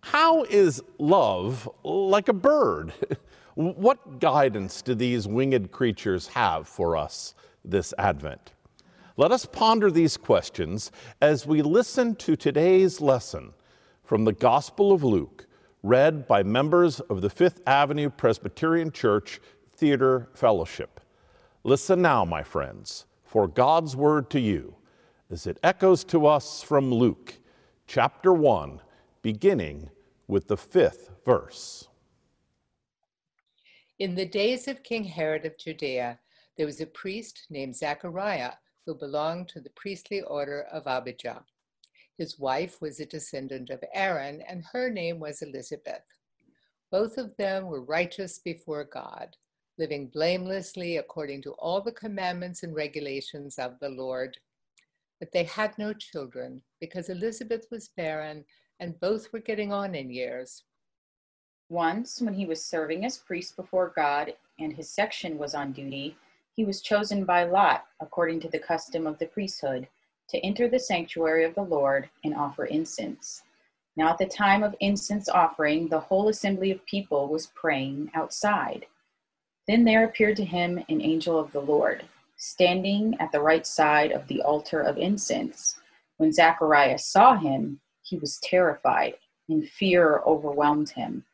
How is love like a bird? What guidance do these winged creatures have for us this Advent? Let us ponder these questions as we listen to today's lesson from the Gospel of Luke, read by members of the Fifth Avenue Presbyterian Church Theater Fellowship. Listen now, my friends, for God's word to you as it echoes to us from Luke chapter 1, beginning with the fifth verse. In the days of King Herod of Judea, there was a priest named Zechariah who belonged to the priestly order of Abijah. His wife was a descendant of Aaron, and her name was Elizabeth. Both of them were righteous before God, living blamelessly according to all the commandments and regulations of the Lord. But they had no children because Elizabeth was barren and both were getting on in years. Once, when he was serving as priest before God and his section was on duty, he was chosen by lot, according to the custom of the priesthood, to enter the sanctuary of the Lord and offer incense. Now, at the time of incense offering, the whole assembly of people was praying outside. Then there appeared to him an angel of the Lord, standing at the right side of the altar of incense. When Zacharias saw him, he was terrified, and fear overwhelmed him.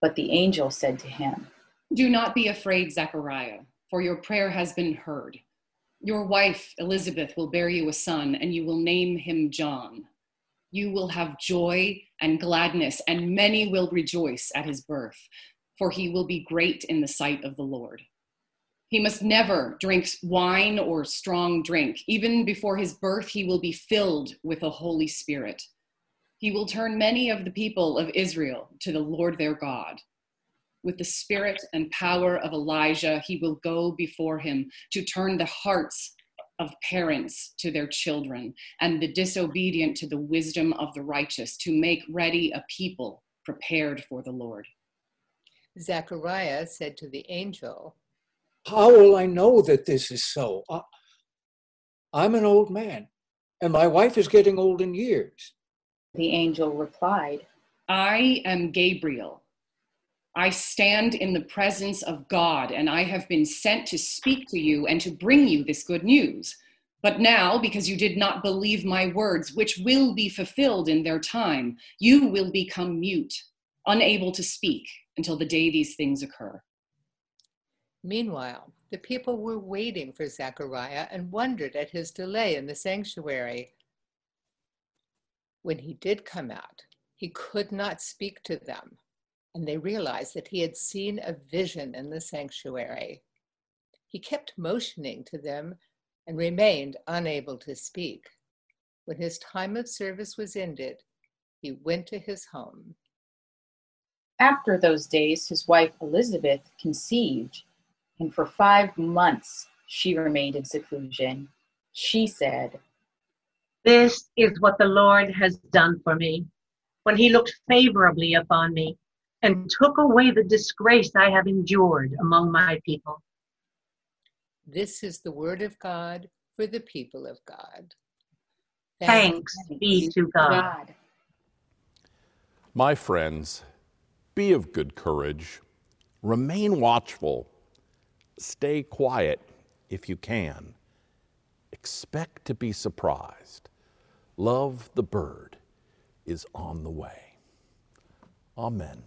But the angel said to him, Do not be afraid, Zechariah, for your prayer has been heard. Your wife, Elizabeth, will bear you a son, and you will name him John. You will have joy and gladness, and many will rejoice at his birth, for he will be great in the sight of the Lord. He must never drink wine or strong drink. Even before his birth, he will be filled with the Holy Spirit he will turn many of the people of Israel to the Lord their God. With the spirit and power of Elijah, he will go before him to turn the hearts of parents to their children and the disobedient to the wisdom of the righteous, to make ready a people prepared for the Lord. Zechariah said to the angel, How will I know that this is so? I'm an old man, and my wife is getting old in years. The angel replied, I am Gabriel. I stand in the presence of God, and I have been sent to speak to you and to bring you this good news. But now, because you did not believe my words, which will be fulfilled in their time, you will become mute, unable to speak until the day these things occur. Meanwhile, the people were waiting for Zechariah and wondered at his delay in the sanctuary. When he did come out, he could not speak to them, and they realized that he had seen a vision in the sanctuary. He kept motioning to them and remained unable to speak. When his time of service was ended, he went to his home. After those days, his wife Elizabeth conceived, and for five months she remained in seclusion. She said, this is what the Lord has done for me when he looked favorably upon me and took away the disgrace I have endured among my people. This is the word of God for the people of God. Thanks, Thanks be to God. God. My friends, be of good courage, remain watchful, stay quiet if you can, expect to be surprised. Love the bird is on the way. Amen.